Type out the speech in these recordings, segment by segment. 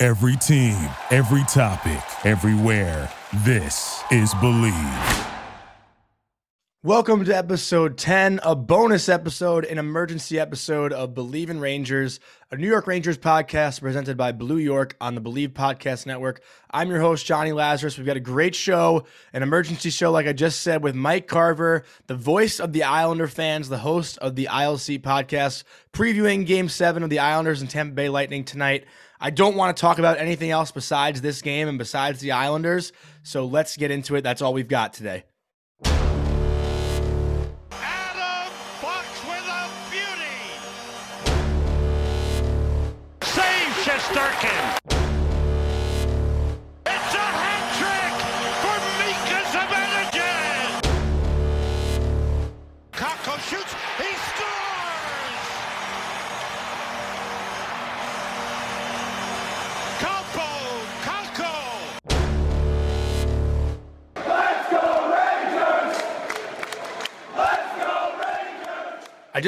Every team, every topic, everywhere. This is Believe. Welcome to episode 10, a bonus episode, an emergency episode of Believe in Rangers, a New York Rangers podcast presented by Blue York on the Believe Podcast Network. I'm your host, Johnny Lazarus. We've got a great show, an emergency show, like I just said, with Mike Carver, the voice of the Islander fans, the host of the ILC podcast, previewing game seven of the Islanders and Tampa Bay Lightning tonight. I don't want to talk about anything else besides this game and besides the Islanders. So let's get into it. That's all we've got today.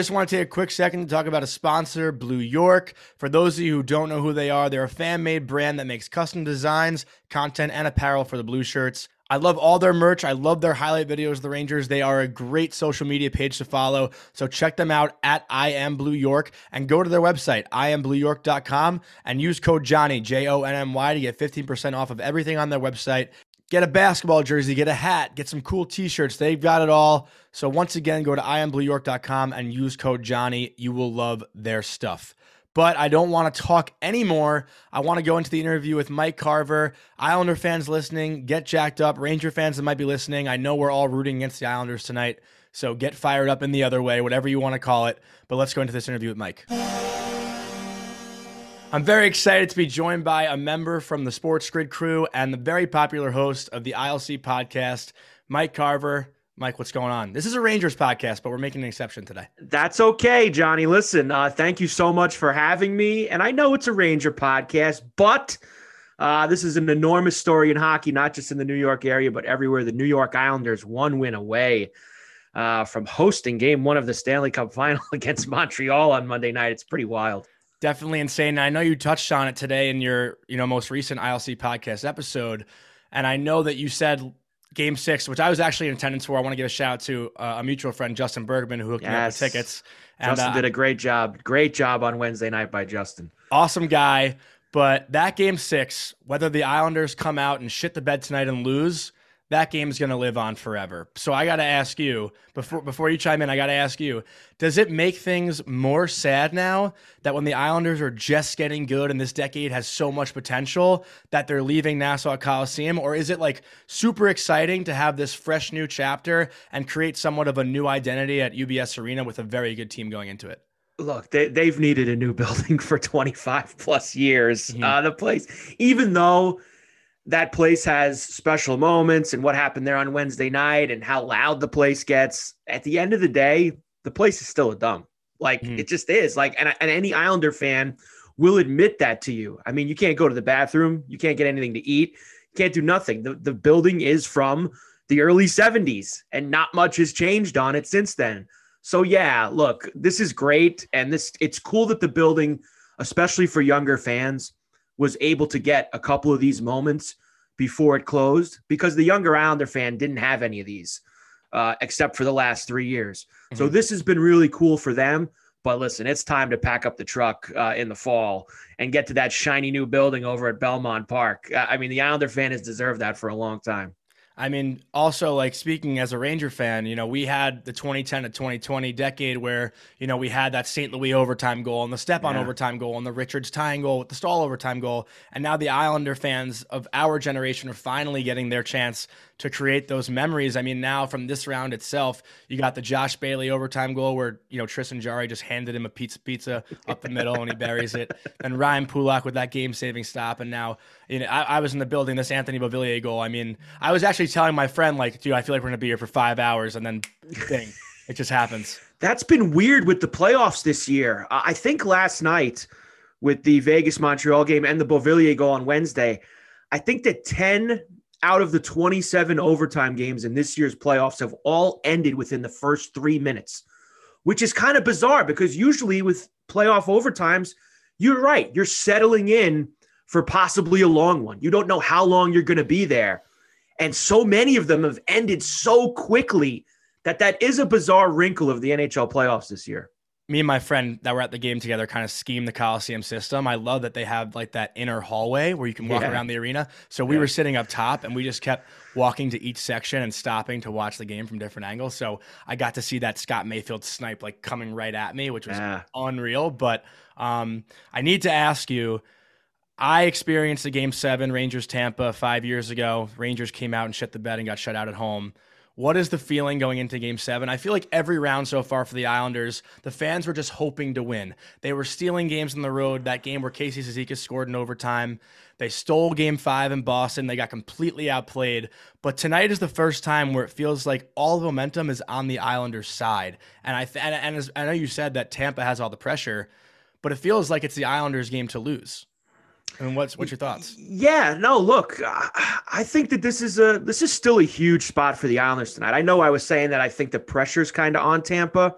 Just want to take a quick second to talk about a sponsor, Blue York. For those of you who don't know who they are, they're a fan made brand that makes custom designs, content, and apparel for the blue shirts. I love all their merch. I love their highlight videos of the Rangers. They are a great social media page to follow. So check them out at I am Blue York and go to their website, iamblueyork.com, and use code Johnny, J O N M Y, to get 15% off of everything on their website. Get a basketball jersey, get a hat, get some cool t shirts. They've got it all. So once again, go to iamblueyork.com and use code Johnny. You will love their stuff. But I don't want to talk anymore. I want to go into the interview with Mike Carver. Islander fans listening, get jacked up. Ranger fans that might be listening, I know we're all rooting against the Islanders tonight. So get fired up in the other way, whatever you want to call it. But let's go into this interview with Mike. I'm very excited to be joined by a member from the Sports Grid crew and the very popular host of the ILC podcast, Mike Carver. Mike, what's going on? This is a Rangers podcast, but we're making an exception today. That's okay, Johnny. Listen, uh, thank you so much for having me. And I know it's a Ranger podcast, but uh, this is an enormous story in hockey, not just in the New York area, but everywhere. The New York Islanders one win away uh, from hosting game one of the Stanley Cup final against Montreal on Monday night. It's pretty wild. Definitely insane. And I know you touched on it today in your, you know, most recent ILC podcast episode. And I know that you said game six, which I was actually in attendance for. I want to give a shout out to uh, a mutual friend, Justin Bergman, who hooked me up with tickets. And Justin uh, did a great job. Great job on Wednesday night by Justin. awesome guy. But that game six, whether the Islanders come out and shit the bed tonight and lose, that game is going to live on forever. So I got to ask you before before you chime in, I got to ask you: Does it make things more sad now that when the Islanders are just getting good and this decade has so much potential that they're leaving Nassau Coliseum, or is it like super exciting to have this fresh new chapter and create somewhat of a new identity at UBS Arena with a very good team going into it? look, they, they've needed a new building for 25 plus years. Mhm. Uh, the place, even though that place has special moments and what happened there on Wednesday night and how loud the place gets, at the end of the day, the place is still a dump. Like Mhm. it just is. Like, and, and any Islander fan will admit that to you. I mean, you can't go to the bathroom, you can't get anything to eat, you can't do nothing. The, the building is from the early 70s and not much has changed on it since then. So yeah, look, this is great and this it's cool that the building especially for younger fans was able to get a couple of these moments before it closed because the younger Islander fan didn't have any of these uh, except for the last 3 years. So Mhm. this has been really cool for them, but listen, it's time to pack up the truck uh, in the fall and get to that shiny new building over at Belmont Park. I mean, the Islander fan has deserved that for a long time. I mean, also like speaking as a Ranger fan, you know, we had the 2010 to 2020 decade where, you know, we had that St. Louis overtime goal and the Stepan Yeah. overtime goal and the Richards tying goal with the Staal overtime goal. And now the Islander fans of our generation are finally getting their chance to create those memories. I mean, now from this round itself, you got the Josh Bailey overtime goal where, you know, Tristan Jarry just handed him a pizza pizza up the middle and he buries it. And Ryan Pulock with that game saving stop. And now, you know, I, I, was in the building, this Anthony Beauvillier goal. I mean, I was actually telling my friend, like, dude, I feel like we're going to be here for five hours. And then, thing, it just happens. That's been weird with the playoffs this year. I think last night with the Vegas Montreal game and the Beauvillier goal on Wednesday, I think that 10 out of the 27 overtime games in this year's playoffs have all ended within the first three minutes, which is kind of bizarre because usually with playoff overtimes, you're right. You're settling in for possibly a long one. You don't know how long you're going to be there. And so many of them have ended so quickly that that is a bizarre wrinkle of the NHL playoffs this year me and my friend that were at the game together kind of schemed the Coliseum system. I love that they have like that inner hallway where you can walk yeah. around the arena. So we yeah. were sitting up top and we just kept walking to each section and stopping to watch the game from different angles. So I got to see that Scott Mayfield snipe like coming right at me, which was yeah. unreal. But um, I need to ask you. I experienced the game seven Rangers Tampa five years ago. Rangers came out and shut the bed and got shut out at home. What is the feeling going into game seven? I feel like every round so far for the Islanders, the fans were just hoping to win. They were stealing games on the road. That game where Casey Cizikas scored in overtime. They stole game five in Boston. They got completely outplayed. But tonight is the first time where it feels like all the momentum is on the Islanders' side. And I, th- and, and as, I know you said that Tampa has all the pressure, but it feels like it's the Islanders' game to lose. Mean, what's what's your thoughts? Yeah, no, look, I think that this is a this is still a huge spot for the Islanders tonight. I know I was saying that I think the pressure's kind of on Tampa,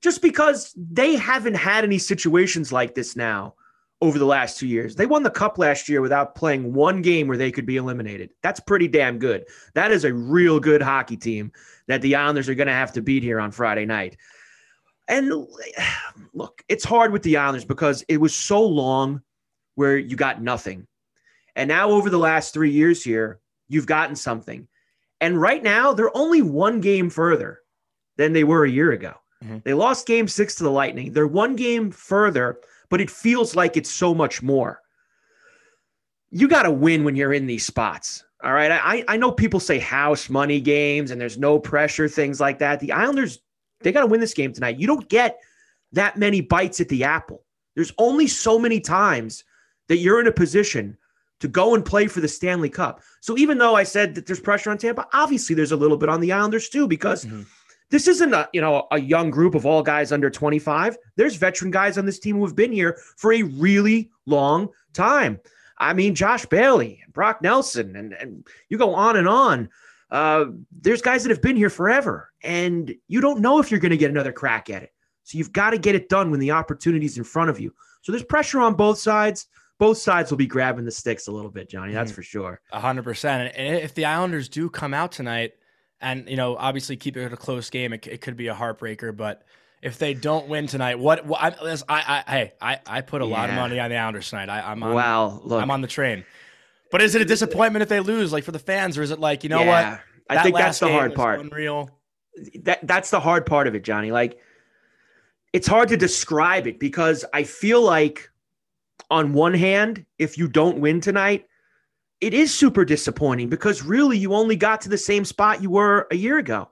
just because they haven't had any situations like this now over the last two years. They won the cup last year without playing one game where they could be eliminated. That's pretty damn good. That is a real good hockey team that the Islanders are going to have to beat here on Friday night. And look, it's hard with the Islanders because it was so long where you got nothing. And now, over the last three years here, you've gotten something. And right now, they're only one game further than they were a year ago. Mm-hmm. They lost game six to the Lightning. They're one game further, but it feels like it's so much more. You got to win when you're in these spots. All right. I, I know people say house money games and there's no pressure, things like that. The Islanders, they got to win this game tonight. You don't get that many bites at the apple. There's only so many times that you're in a position to go and play for the Stanley Cup. So even though I said that there's pressure on Tampa, obviously there's a little bit on the Islanders too because mm-hmm. this isn't a you know a young group of all guys under 25. There's veteran guys on this team who have been here for a really long time. I mean, Josh Bailey, Brock Nelson, and, and you go on and on. Uh, there's guys that have been here forever, and you don't know if you're going to get another crack at it. So you've got to get it done when the opportunity's in front of you. So there's pressure on both sides both sides will be grabbing the sticks a little bit, Johnny. That's mm-hmm. for sure. A hundred percent. And if the Islanders do come out tonight, and you know, obviously keep it a close game, it, it could be a heartbreaker. But if they don't win tonight, what? what I, I, I, hey, I, I put a yeah. lot of money on the Islanders tonight. I, am on. Wow, look, I'm on the train. But is it a disappointment if they lose, like for the fans, or is it like you know yeah, what? I think that's the hard part. Unreal. That that's the hard part of it, Johnny. Like, it's hard to describe it because I feel like on one hand, if you don't win tonight, it is super disappointing because really you only got to the same spot you were a year ago.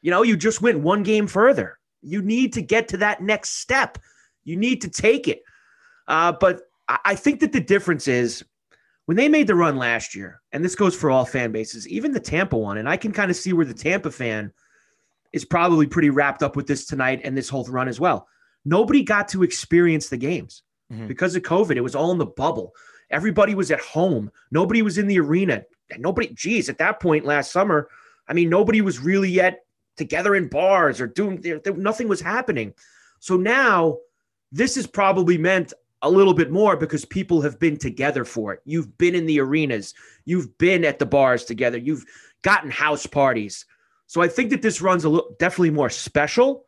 You know, you just went one game further. You need to get to that next step. You need to take it. Uh, but I think that the difference is when they made the run last year, and this goes for all fan bases, even the Tampa one, and I can kind of see where the Tampa fan is probably pretty wrapped up with this tonight and this whole run as well. Nobody got to experience the games mm-hmm. because of COVID. It was all in the bubble. Everybody was at home. Nobody was in the arena. Nobody, geez, at that point last summer, I mean, nobody was really yet together in bars or doing, there, there, nothing was happening. So now this is probably meant a little bit more because people have been together for it. You've been in the arenas, you've been at the bars together, you've gotten house parties. So I think that this runs a little definitely more special.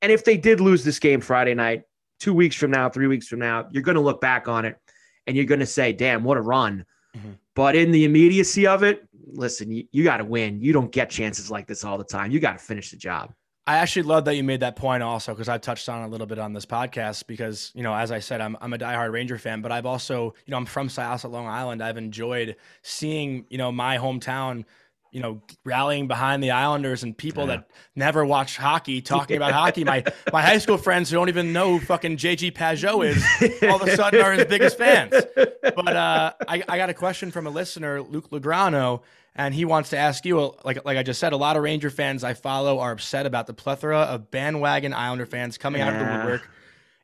And if they did lose this game Friday night, two weeks from now, three weeks from now, you're going to look back on it and you're going to say, damn, what a run. Mm-hmm. But in the immediacy of it, listen, you, you got to win. You don't get chances like this all the time. You got to finish the job. I actually love that you made that point also because I've touched on a little bit on this podcast because, you know, as I said, I'm, I'm a diehard Ranger fan, but I've also, you know, I'm from Syosset, Long Island. I've enjoyed seeing, you know, my hometown you know, rallying behind the Islanders and people yeah. that never watch hockey talking yeah. about hockey. My my high school friends who don't even know who fucking JG Pageau is all of a sudden are his biggest fans. But uh, I, I got a question from a listener, Luke Legrano, and he wants to ask you, like like I just said, a lot of Ranger fans I follow are upset about the plethora of bandwagon Islander fans coming yeah. out of the woodwork.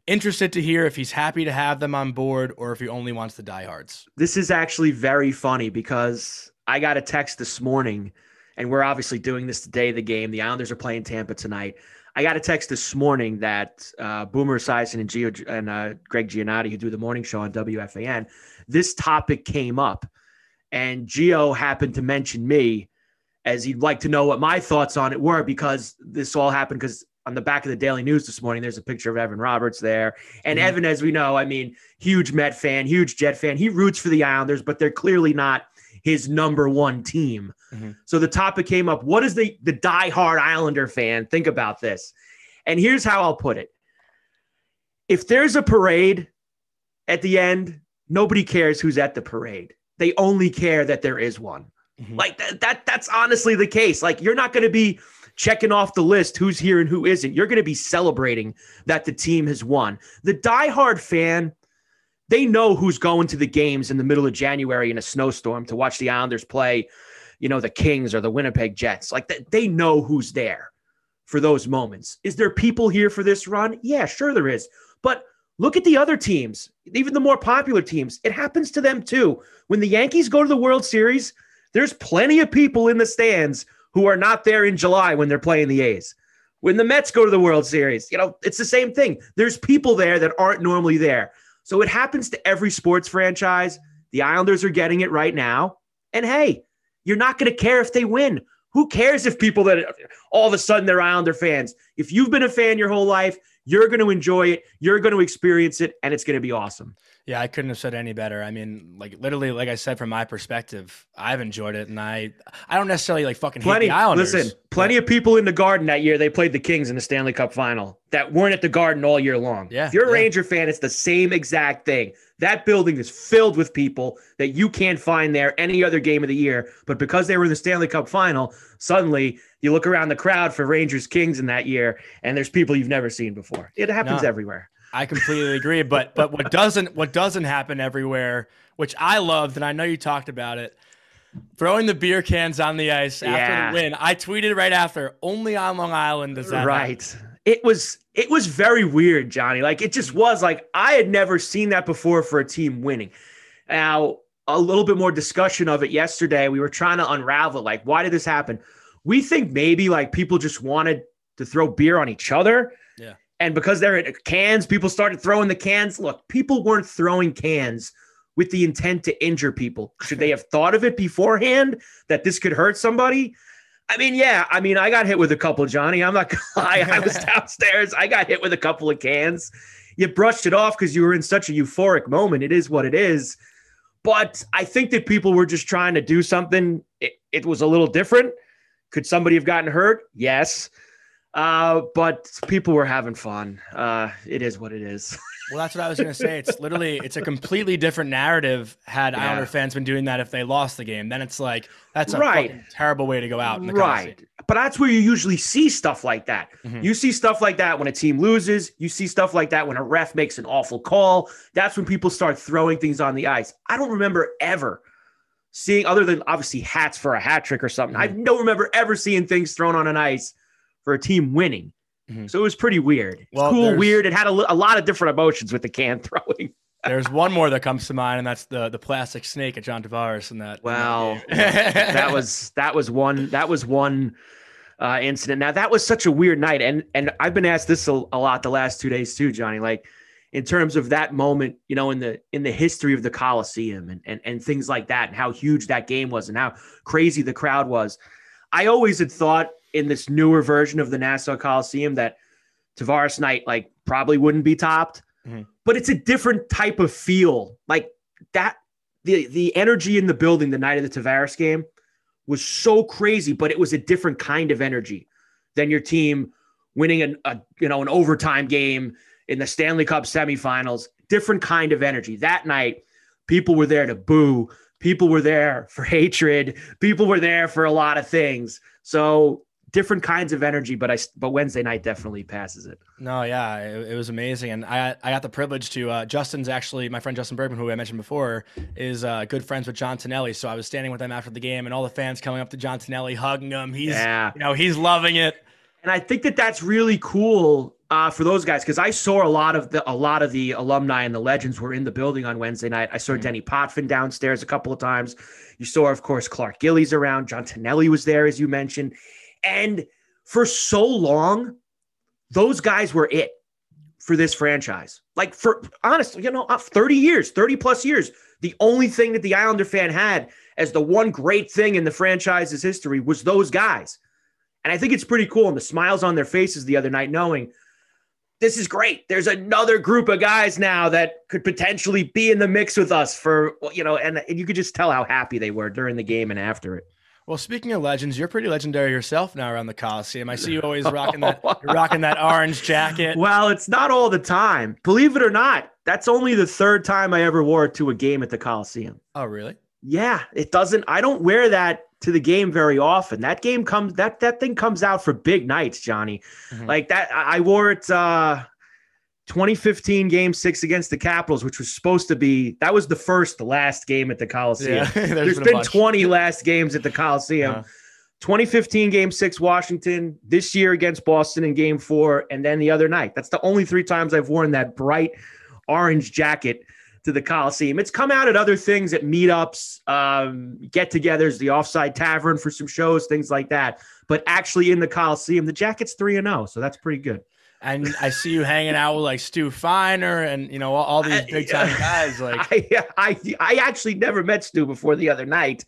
Interested to hear if he's happy to have them on board or if he only wants the diehards. This is actually very funny because I got a text this morning, and we're obviously doing this today. The game, the Islanders are playing Tampa tonight. I got a text this morning that uh, Boomer Esiason and Gio and uh, Greg Giannotti, who do the morning show on WFAN, this topic came up, and Gio happened to mention me as he'd like to know what my thoughts on it were because this all happened because on the back of the Daily News this morning, there's a picture of Evan Roberts there. And mm-hmm. Evan, as we know, I mean, huge Met fan, huge Jet fan. He roots for the Islanders, but they're clearly not his number one team. Mm-hmm. So the topic came up. What does the the diehard Islander fan think about this? And here's how I'll put it: If there's a parade at the end, nobody cares who's at the parade. They only care that there is one. Mm-hmm. Like that, that that's honestly the case. Like you're not going to be checking off the list who's here and who isn't. You're going to be celebrating that the team has won. The diehard fan they know who's going to the games in the middle of January in a snowstorm to watch the Islanders play, you know, the Kings or the Winnipeg Jets. Like they know who's there for those moments. Is there people here for this run? Yeah, sure there is. But look at the other teams, even the more popular teams. It happens to them too. When the Yankees go to the World Series, there's plenty of people in the stands who are not there in July when they're playing the A's. When the Mets go to the World Series, you know, it's the same thing. There's people there that aren't normally there. So it happens to every sports franchise. The Islanders are getting it right now. And hey, you're not going to care if they win. Who cares if people that all of a sudden they're Islander fans? If you've been a fan your whole life, you're going to enjoy it. You're going to experience it, and it's going to be awesome. Yeah, I couldn't have said any better. I mean, like literally, like I said, from my perspective, I've enjoyed it, and I, I don't necessarily like fucking plenty. hate the Islanders. Listen, plenty but, of people in the Garden that year. They played the Kings in the Stanley Cup Final that weren't at the Garden all year long. Yeah, if you're a yeah. Ranger fan, it's the same exact thing. That building is filled with people that you can't find there any other game of the year. But because they were in the Stanley Cup Final, suddenly you look around the crowd for Rangers Kings in that year, and there's people you've never seen before. It happens no. everywhere. I completely agree. But but what doesn't what doesn't happen everywhere, which I loved, and I know you talked about it, throwing the beer cans on the ice after yeah. the win. I tweeted right after. Only on Long Island does that. Right. Happen. It was it was very weird, Johnny. Like it just was like I had never seen that before for a team winning. Now a little bit more discussion of it yesterday. We were trying to unravel like why did this happen? We think maybe like people just wanted to throw beer on each other Yeah. and because they're at cans, people started throwing the cans. Look, people weren't throwing cans with the intent to injure people. Should they have thought of it beforehand that this could hurt somebody? I mean, yeah. I mean, I got hit with a couple, Johnny. I'm not lie. I was downstairs. I got hit with a couple of cans. You brushed it off because you were in such a euphoric moment. It is what it is. But I think that people were just trying to do something. It, it was a little different. Could somebody have gotten hurt? Yes. Uh, but people were having fun. Uh, it is what it is. well, that's what I was going to say. It's literally it's a completely different narrative. Had yeah. Islander fans been doing that if they lost the game, then it's like that's a right. terrible way to go out. In the country. Right. But that's where you usually see stuff like that. Mm-hmm. You see stuff like that when a team loses. You see stuff like that when a ref makes an awful call. That's when people start throwing things on the ice. I don't remember ever seeing, other than obviously hats for a hat trick or something. Mm-hmm. I don't remember ever seeing things thrown on an ice for a team winning. Mm-hmm. So it was pretty weird. Well, cool, weird. It had a, a lot of different emotions with the can throwing. There's one more that comes to mind, and that's the the plastic snake at John Tavares. And that well, that was that was one that was one uh, incident. Now that was such a weird night, and and I've been asked this a, a lot the last two days too, Johnny. Like in terms of that moment, you know, in the in the history of the Coliseum and and and things like that, and how huge that game was, and how crazy the crowd was. I always had thought in this newer version of the Nassau Coliseum that Tavares night like probably wouldn't be topped. Mm-hmm. But it's a different type of feel. Like that the the energy in the building the night of the Tavares game was so crazy, but it was a different kind of energy than your team winning an, a you know an overtime game in the Stanley Cup semifinals. Different kind of energy. That night, people were there to boo. people were there for hatred. People were there for a lot of things. So different kinds of energy, but I but Wednesday night definitely passes it. No, yeah, it, it was amazing, and I I got the privilege to. Uh, Justin's actually my friend Justin Bergman, who I mentioned before, is uh, good friends with John Tonelli. So I was standing with them after the game, and all the fans coming up to John Tonelli, hugging him. He's yeah. you know he's loving it. And I think that that's really cool uh, for those guys because I saw a lot of the a lot of the alumni and the legends were in the building on Wednesday night. I saw mm-hmm. Denny Potvin downstairs a couple of times. You saw, of course, Clark Gillies around. John Tonelli was there, as you mentioned. And for so long, those guys were it for this franchise. Like for honestly, you know, uh, 30 years, 30 plus years. The only thing that the Islander fan had as the one great thing in the franchise's history was those guys. And I think it's pretty cool. And the smiles on their faces the other night, knowing this is great. There's another group of guys now that could potentially be in the mix with us for, you know, and, and you could just tell how happy they were during the game and after it. Well, speaking of legends, you're pretty legendary yourself now around the Coliseum. I see you always rocking that you're rocking that orange jacket. Well, it's not all the time. Believe it or not, that's only the third time I ever wore it to a game at the Coliseum. Oh, really? Yeah, it doesn't I don't wear that to the game very often. That game comes that that thing comes out for big nights, Johnny. Mm-hmm. Like that I wore it uh 2015 game six against the Capitals, which was supposed to be that was the first, last game at the Coliseum. Yeah, there's, there's been, been 20 last games at the Coliseum. Uh-huh. 2015 game six, Washington, this year against Boston in game four, and then the other night. That's the only three times I've worn that bright orange jacket to the Coliseum. It's come out at other things at meetups, um, get togethers, the offside tavern for some shows, things like that. But actually in the Coliseum, the jacket's 3 and 0, so that's pretty good and I see you hanging out with like Stu Feiner and you know all, all these big time guys. Like I, I, I actually never met Stu before the other night.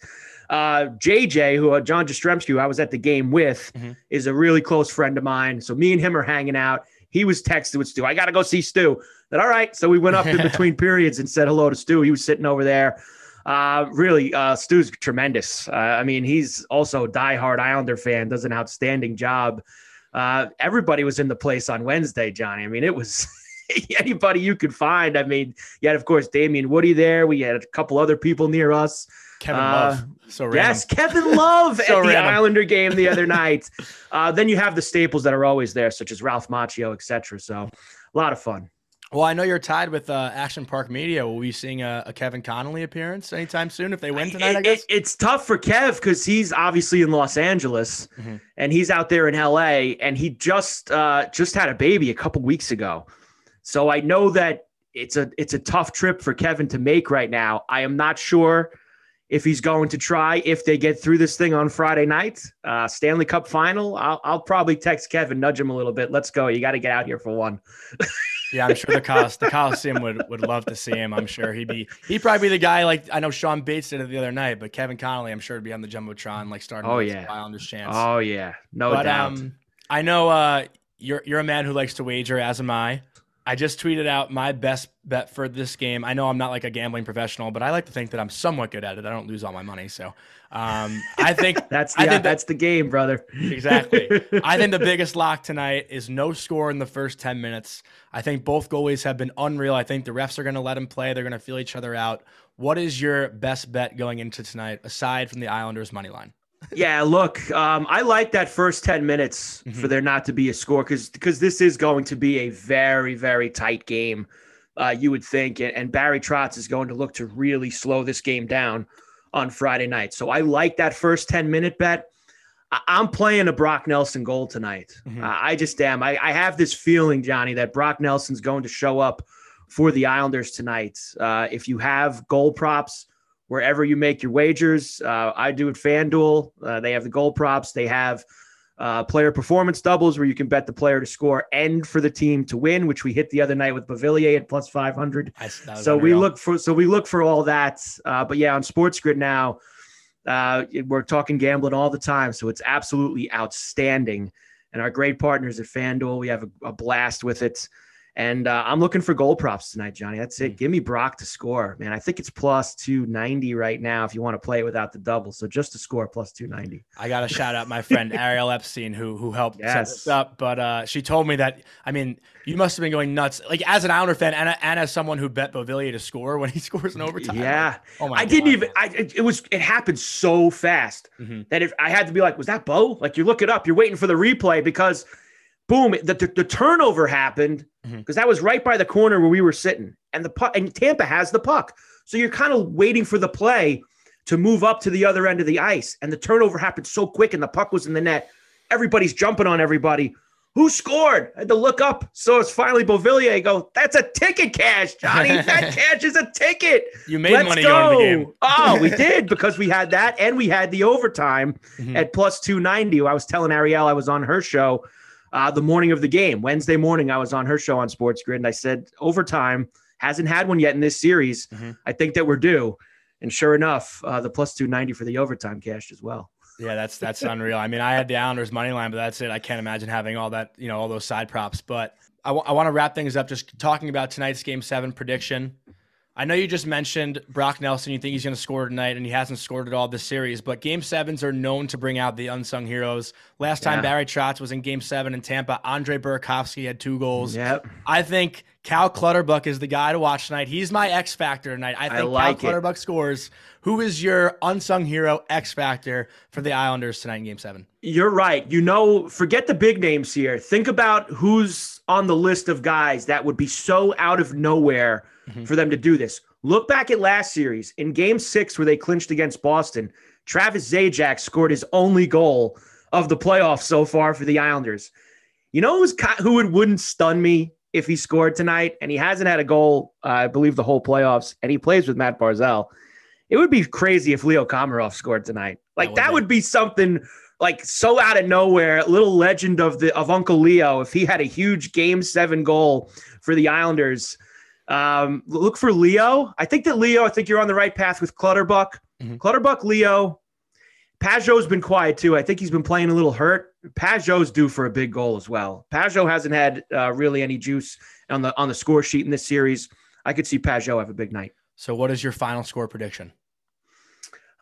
Uh, JJ, who uh, John Jastrzemski, who I was at the game with, mm-hmm. is a really close friend of mine. So me and him are hanging out. He was texted with Stu. I got to go see Stu. That all right. So we went up in between periods and said hello to Stu. He was sitting over there. Uh, really, uh, Stu's tremendous. Uh, I mean, he's also a diehard Islander fan. Does an outstanding job uh, everybody was in the place on Wednesday, Johnny. I mean, it was anybody you could find. I mean, you had, of course, Damien Woody there. We had a couple other people near us. Kevin uh, Love. So random. Yes, Kevin Love so at the random. Islander game the other night. Uh, then you have the staples that are always there, such as Ralph Macchio, etc. So a lot of fun. Well, I know you're tied with uh, Action Park Media. Will we seeing a, a, Kevin Connolly appearance anytime soon if they win tonight? It, I guess it, it's tough for Kev because he's obviously in Los Angeles mm-hmm. and he's out there in LA, and he just uh, just had a baby a couple weeks ago. So I know that it's a it's a tough trip for Kevin to make right now. I am not sure if he's going to try if they get through this thing on Friday night, uh, Stanley Cup final. I'll, I'll probably text Kevin, nudge him a little bit. Let's go. You got to get out here for one. Yeah, I'm sure the Colis- the Coliseum would, would love to see him. I'm sure he'd be he'd probably be the guy like I know Sean Bates did it the other night, but Kevin Connolly, I'm sure would be on the jumbotron like starting. Oh yeah, Islanders chance. Oh yeah, no but, doubt. Um, I know uh, you're you're a man who likes to wager, as am I. I just tweeted out my best bet for this game. I know I'm not like a gambling professional, but I like to think that I'm somewhat good at it. I don't lose all my money, so um, I think that's the, I think that's the game, brother. exactly. I think the biggest lock tonight is no score in the first ten minutes. I think both goalies have been unreal. I think the refs are going to let them play. They're going to feel each other out. What is your best bet going into tonight, aside from the Islanders money line? Yeah, look, um, I like that first 10 minutes mm-hmm. for there not to be a score because because this is going to be a very, very tight game, uh, you would think. And, and, Barry Trotz is going to look to really slow this game down on Friday night. So I like that first 10 minute bet. I, am playing a Brock Nelson goal tonight. Mm-hmm. Uh, I just am. I, I, have this feeling, Johnny, that Brock Nelson's going to show up for the Islanders tonight. Uh, if you have goal props, wherever you make your wagers. Uh, I do at FanDuel. Uh, they have the goal props. They have uh, player performance doubles where you can bet the player to score and for the team to win, which we hit the other night with Beauvillier at plus 500. So unreal. we look for so we look for all that. Uh, but yeah, on Sports Grid now, uh, we're talking gambling all the time, so it's absolutely outstanding. And our great partners at FanDuel, we have a, a blast with it. And uh, I'm looking for goal props tonight, Johnny. That's Hmm. it. Give me Brock to score, man. I think it's plus 290 right now if you want to play it without the double. So just to score plus 290. I got to shout out my friend Ariel Epstein who who helped set this up. But uh, she told me that I mean you must have been going nuts, like as an Islander fan and, and as someone who bet Beauvillier to score when he scores in overtime. Yeah. Oh my I didn't even. I it, it was. It happened so fast Mhm. that if I had to be like, was that Bo? Like you look it up, you're waiting for the replay because, boom, the the, the turnover happened because Mhm. that was right by the corner where we were sitting, and the puck and Tampa has the puck, so you're kind of waiting for the play to move up to the other end of the ice, and the turnover happened so quick, and the puck was in the net. Everybody's jumping on everybody. Who scored? I had to look up. So it's finally Beauvillier. I go, that's a ticket cash, Johnny. that cash is a ticket. You made Let's money go. the game. Oh, we did because we had that and we had the overtime Mhm. at plus 290. I was telling Ariel I was on her show uh, the morning of the game. Wednesday morning, I was on her show on Sports Grid and I said, overtime hasn't had one yet in this series. Mhm. I think that we're due. And sure enough, uh, the plus 290 for the overtime cashed as well. Yeah, that's that's unreal. I mean, I had the Islanders money line, but that's it. I can't imagine having all that, you know, all those side props. But I want to wrap things up just talking about tonight's game seven prediction. I know you just mentioned Brock Nelson. You think he's going to score tonight, and he hasn't scored at all this series. But game sevens are known to bring out the unsung heroes. Last time Yeah. Barry Trotz was in game seven in Tampa, Andre Burakovsky had two goals. Yep. I think Cal Clutterbuck is the guy to watch tonight. He's my X factor tonight. I think like it. Cal Clutterbuck scores. Who is your unsung hero X factor for the Islanders tonight in Game Seven? You're right. You know, forget the big names here. Think about who's on the list of guys that would be so out of nowhere Mhm. for them to do this. Look back at last series in game six where they clinched against Boston. Travis Zajac scored his only goal of the playoffs so far for the Islanders. You know who's, who would, wouldn't stun me if he scored tonight? And he hasn't had a goal, uh, I believe, the whole playoffs, and he plays with Matt Barzal. It would be crazy if Leo Komarov scored tonight. Like that be. would be something like so out of nowhere, little legend of the of Uncle Leo. If he had a huge Game Seven goal for the Islanders, um, look for Leo. I think that Leo. I think you're on the right path with Clutterbuck. Mhm. Clutterbuck, Leo. Pageau's been quiet too. I think he's been playing a little hurt. Pageau's due for a big goal as well. Pageau hasn't had uh, really any juice on the on the score sheet in this series. I could see Pageau have a big night. So, what is your final score prediction?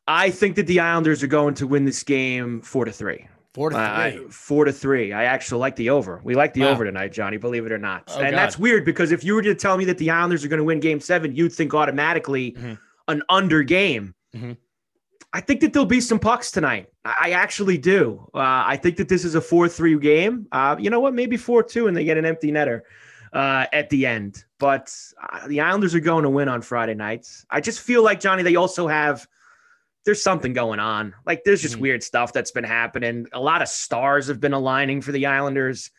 I think that the Islanders are going to win this game four to three. Four to three. Uh, four to three. I actually like the over. We like the Wow. over tonight, Johnny. Believe it or not. Oh, and God. that's weird because if you were to tell me that the Islanders are going to win Game Seven, you'd think automatically Mhm. an under game. Mhm. I think that there'll be some pucks tonight. I I actually do. Uh, I think that this is a four-three game. Uh, you know what? Maybe four-two, and they get an empty netter uh, at the end. But uh, the Islanders are going to win on Friday nights. I just feel like Johnny. They also have there's something going on. Like there's just Mhm. weird stuff that's been happening. A lot of stars have been aligning for the Islanders.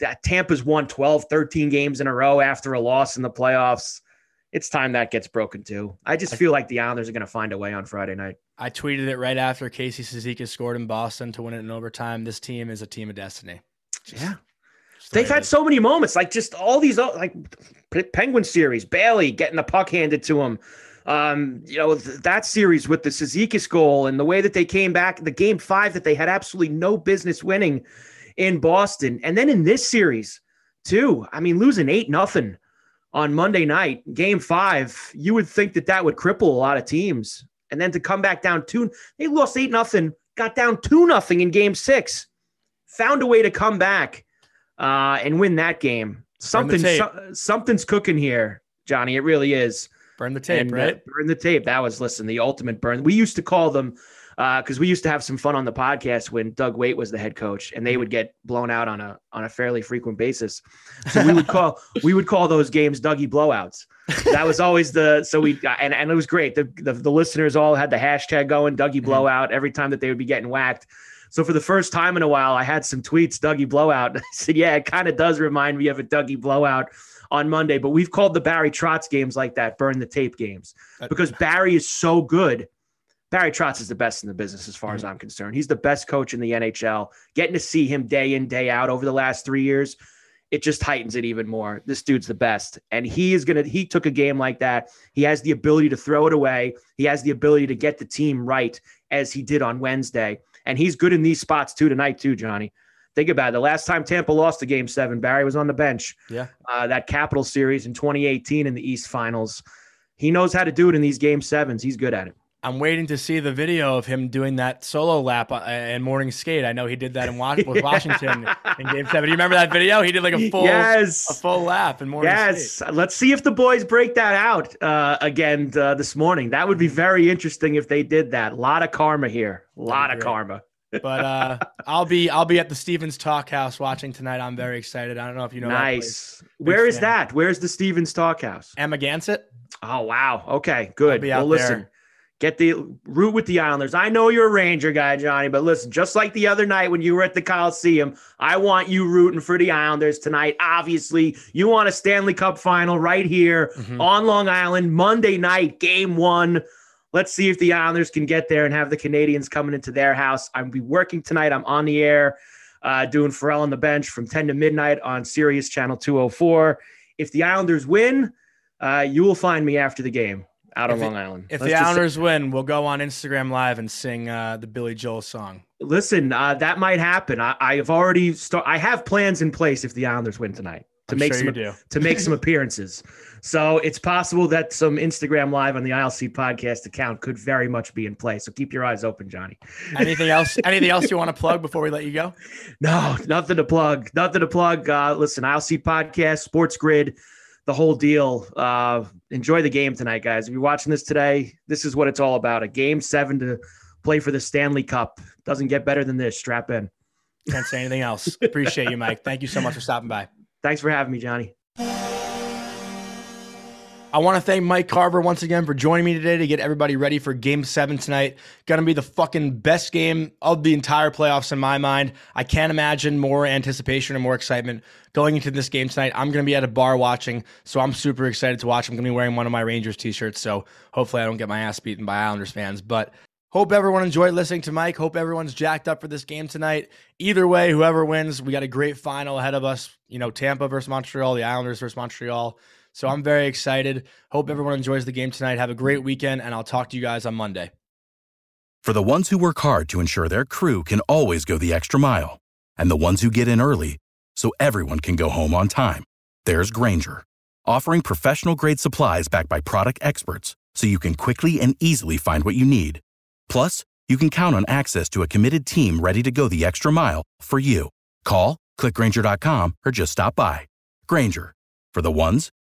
That Tampa's won 12, 13 games in a row after a loss in the playoffs. It's time that gets broken too. I just feel like the Islanders are going to find a way on Friday night. I tweeted it right after Casey Cizikas scored in Boston to win it in overtime. This team is a team of destiny. Just- Yeah. just They've had so many moments, like just all these, like Penguin series, Bailey getting the puck handed to him. Um, you know th- that series with the Cizikas goal and the way that they came back, the game five that they had absolutely no business winning in Boston, and then in this series too. I mean, losing eight nothing on Monday night, game five. You would think that that would cripple a lot of teams, and then to come back down two, they lost eight nothing, got down two nothing in game six, found a way to come back uh, and win that game. Something, so- something's cooking here, Johnny. It really is. Burn the tape, and, uh, right? burn the tape. That was listen, the ultimate burn. We used to call them because we used to have some fun on the podcast when Doug Weight was the head coach, and they would get blown out on a on a fairly frequent basis. So we would call we would call those games Dougie blowouts. That was always the so we and, and it was great. The, the the listeners all had the hashtag going Dougie Mhm. blowout every time that they would be getting whacked. So for the first time in a while, I had some tweets, Dougie blowout. I said, yeah, it kind of does remind me of a Dougie blowout on Monday, but we've called the Barry Trotz games like that, burn the tape games, because Barry is so good. Barry Trotz is the best in the business as far as mm-hmm. I'm concerned. He's the best coach in the NHL. Getting to see him day in, day out over the last three years, it just heightens it even more. This dude's the best. And he is going to, he took a game like that. He has the ability to throw it away. He has the ability to get the team right as he did on Wednesday. And he's good in these spots too tonight, too, Johnny. Think about it. The last time Tampa lost a game seven, Barry was on the bench. Yeah. Uh, that Capital series in 2018 in the East Finals. He knows how to do it in these game sevens. He's good at it. I'm waiting to see the video of him doing that solo lap uh, in morning skate. I know he did that in Was- Washington in Game Seven. Do you remember that video? He did like a full, yes, a full lap in morning yes. skate. Let's see if the boys break that out uh, again uh, this morning. That would be very interesting if they did that. A lot of karma here. A lot of great. karma. But uh, I'll be I'll be at the Stevens Talk House watching tonight. I'm very excited. I don't know if you know. nice. Where is fan. that? Where's the Stevens Talk House? Amagansett. Oh wow. Okay, good. Well, listen. there. Get the root with the Islanders. I know you're a Ranger guy, Johnny, but listen, just like the other night when you were at the Coliseum, I want you rooting for the Islanders tonight. Obviously, you want a Stanley Cup final right here Mhm. on Long Island, Monday night, game one. Let's see if the Islanders can get there and have the Canadiens coming into their house. I'm be working tonight. I'm on the air uh, doing Pharrell on the bench from 10 to midnight on Sirius Channel 204. If the Islanders win, uh, you will find me after the game out on Long Island. If Let's the just say- Islanders win, we'll go on Instagram Live and sing uh, the Billy Joel song. listen, uh, that might happen. I, I have already start. I have plans in place if the Islanders win tonight to I'm make sure some to make some appearances. So it's possible that some Instagram live on the ILC podcast account could very much be in play. So keep your eyes open, Johnny. Anything else? anything else you want to plug before we let you go? No, nothing to plug. Nothing to plug. Uh, listen, ILC podcast, Sports Grid, the whole deal. Uh, enjoy the game tonight, guys. If you're watching this today, this is what it's all about. A game seven to play for the Stanley Cup. Doesn't get better than this. Strap in. Can't say anything else. Appreciate you, Mike. Thank you so much for stopping by. Thanks for having me, Johnny. I want to thank Mike Carver once again for joining me today to get everybody ready for game seven tonight. Gonna be the fucking best game of the entire playoffs in my mind. I can't imagine more anticipation or more excitement going into this game tonight. I'm gonna be at a bar watching, so I'm super excited to watch. I'm gonna be wearing one of my Rangers t shirts, so hopefully I don't get my ass beaten by Islanders fans. But Hope everyone enjoyed listening to Mike. Hope everyone's jacked up for this game tonight. Either way, whoever wins, we got a great final ahead of us. You know, Tampa versus Montreal, the Islanders versus Montreal. So I'm very excited. Hope everyone enjoys the game tonight. Have a great weekend, and I'll talk to you guys on Monday. For the ones who work hard to ensure their crew can always go the extra mile, and the ones who get in early so everyone can go home on time, there's Grainger, offering professional grade supplies backed by product experts so you can quickly and easily find what you need. Plus, you can count on access to a committed team ready to go the extra mile for you. Call, clickgrainger.com, or just stop by. Grainger, for the ones